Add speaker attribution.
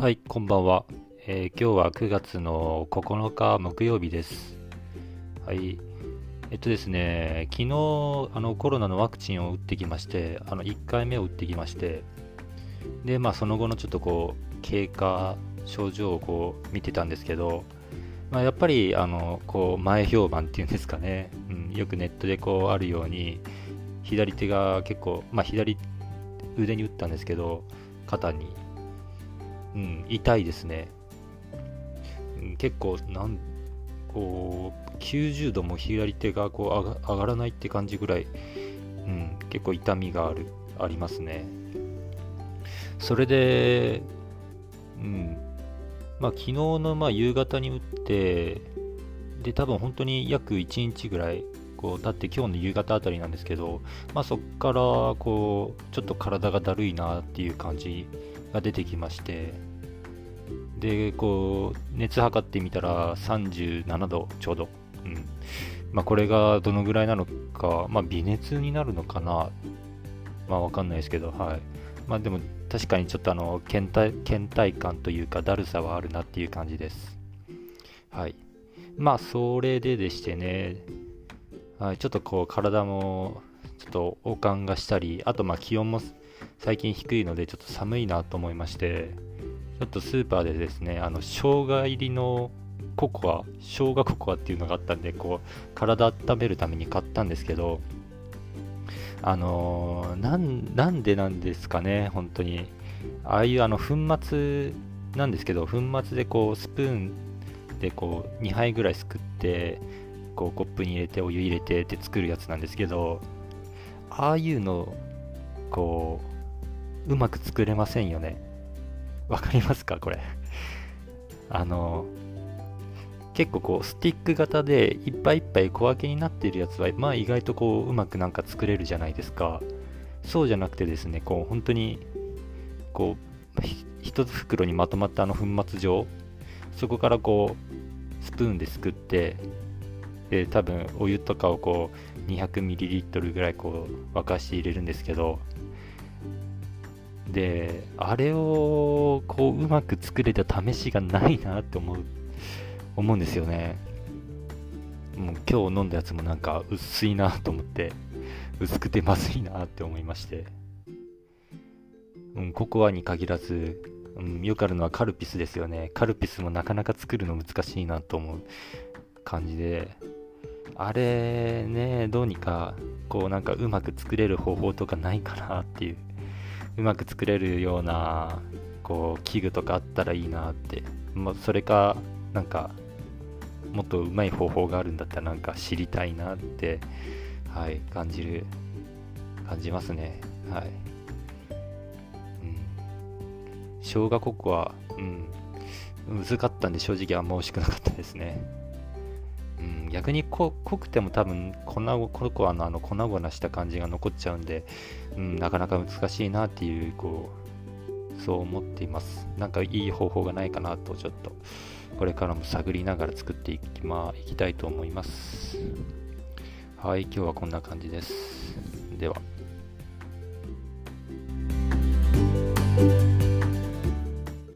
Speaker 1: はい、こんばんは、えー今日は9月の9日木曜日です。はい。えっとですね、昨日あのコロナのワクチンを打ってきまして、あの1回目を打ってきまして、で、まあその後のちょっとこう経過症状をこう見てたんですけど、まあ、やっぱりあのこう前評判っていうんですかね、うん、よくネットでこうあるように左手が結構、まあ、左腕に打ったんですけど肩にうん、痛いですね。結構、なん、こう、90度も左手がこう上が上がらないって感じぐらい、うん、結構痛みがある、ありますね。それで、うん、まあ昨日のまあ夕方に打って、で、多分本当に約1日ぐらい、こう経って今日の夕方あたりなんですけど、まあそっからこう、ちょっと体がだるいなっていう感じが出てきましてでこう熱測ってみたら37度ちょうど、うん。まあ、これがどのぐらいなのか、まあ、微熱になるのかな。まあわかんないですけどはい。まあでも確かにちょっとあの倦怠倦怠感というかだるさはあるなっていう感じです。はい。まあそれででしてね、はい、ちょっとこう体もちょっと悪寒がしたりあとまあ気温も最近低いのでちょっと寒いなと思いまして。ちょっとスーパーでですねあの生姜入りのココア生姜ココアっていうのがあったんでこう体温めるために買ったんですけどあのーなんなんでなんですかね本当に。ああいうあの粉末なんですけど粉末でこうスプーンでこう2杯ぐらいすくってこうコップに入れてお湯入れてって作るやつなんですけどああいうのこううまく作れませんよね。わかりますかこれ？あの結構こうスティック型でいっぱいいっぱい小分けになっているやつはまあ意外とこううまくなんか作れるじゃないですか。そうじゃなくてですねこう本当にこうひ一袋にまとまったあの粉末状。そこからこうスプーンですくってで多分お湯とかをこう 200ml ぐらいこう沸かして入れるんですけどであれをこううまく作れた試しがないなって思う思うんですよね。もう今日飲んだやつもなんか薄いなと思って薄くてまずいなって思いまして、うん、ココアに限らず、うん、よくあるのはカルピスですよね。カルピスもなかなか作るの難しいなと思う感じで。あれねどうにかこうなんかうまく作れる方法とかないかなっていう。うまく作れるようなこう器具とかあったらいいなって、まあ、それかなんかもっとうまい方法があるんだったらなんか知りたいなってはい感じる感じますね。はい。うん。生姜ココアうん。薄かったんで正直あんま美味しくなかったですね、逆にこ濃くても多分粉をココアのあの粉々した感じが残っちゃうんで、うん、なかなか難しいなっていうこうそう思っています。なんかいい方法がないかなとちょっとこれからも探りながら作っていき,、まあ、いきたいと思います。はい今日はこんな感じです。では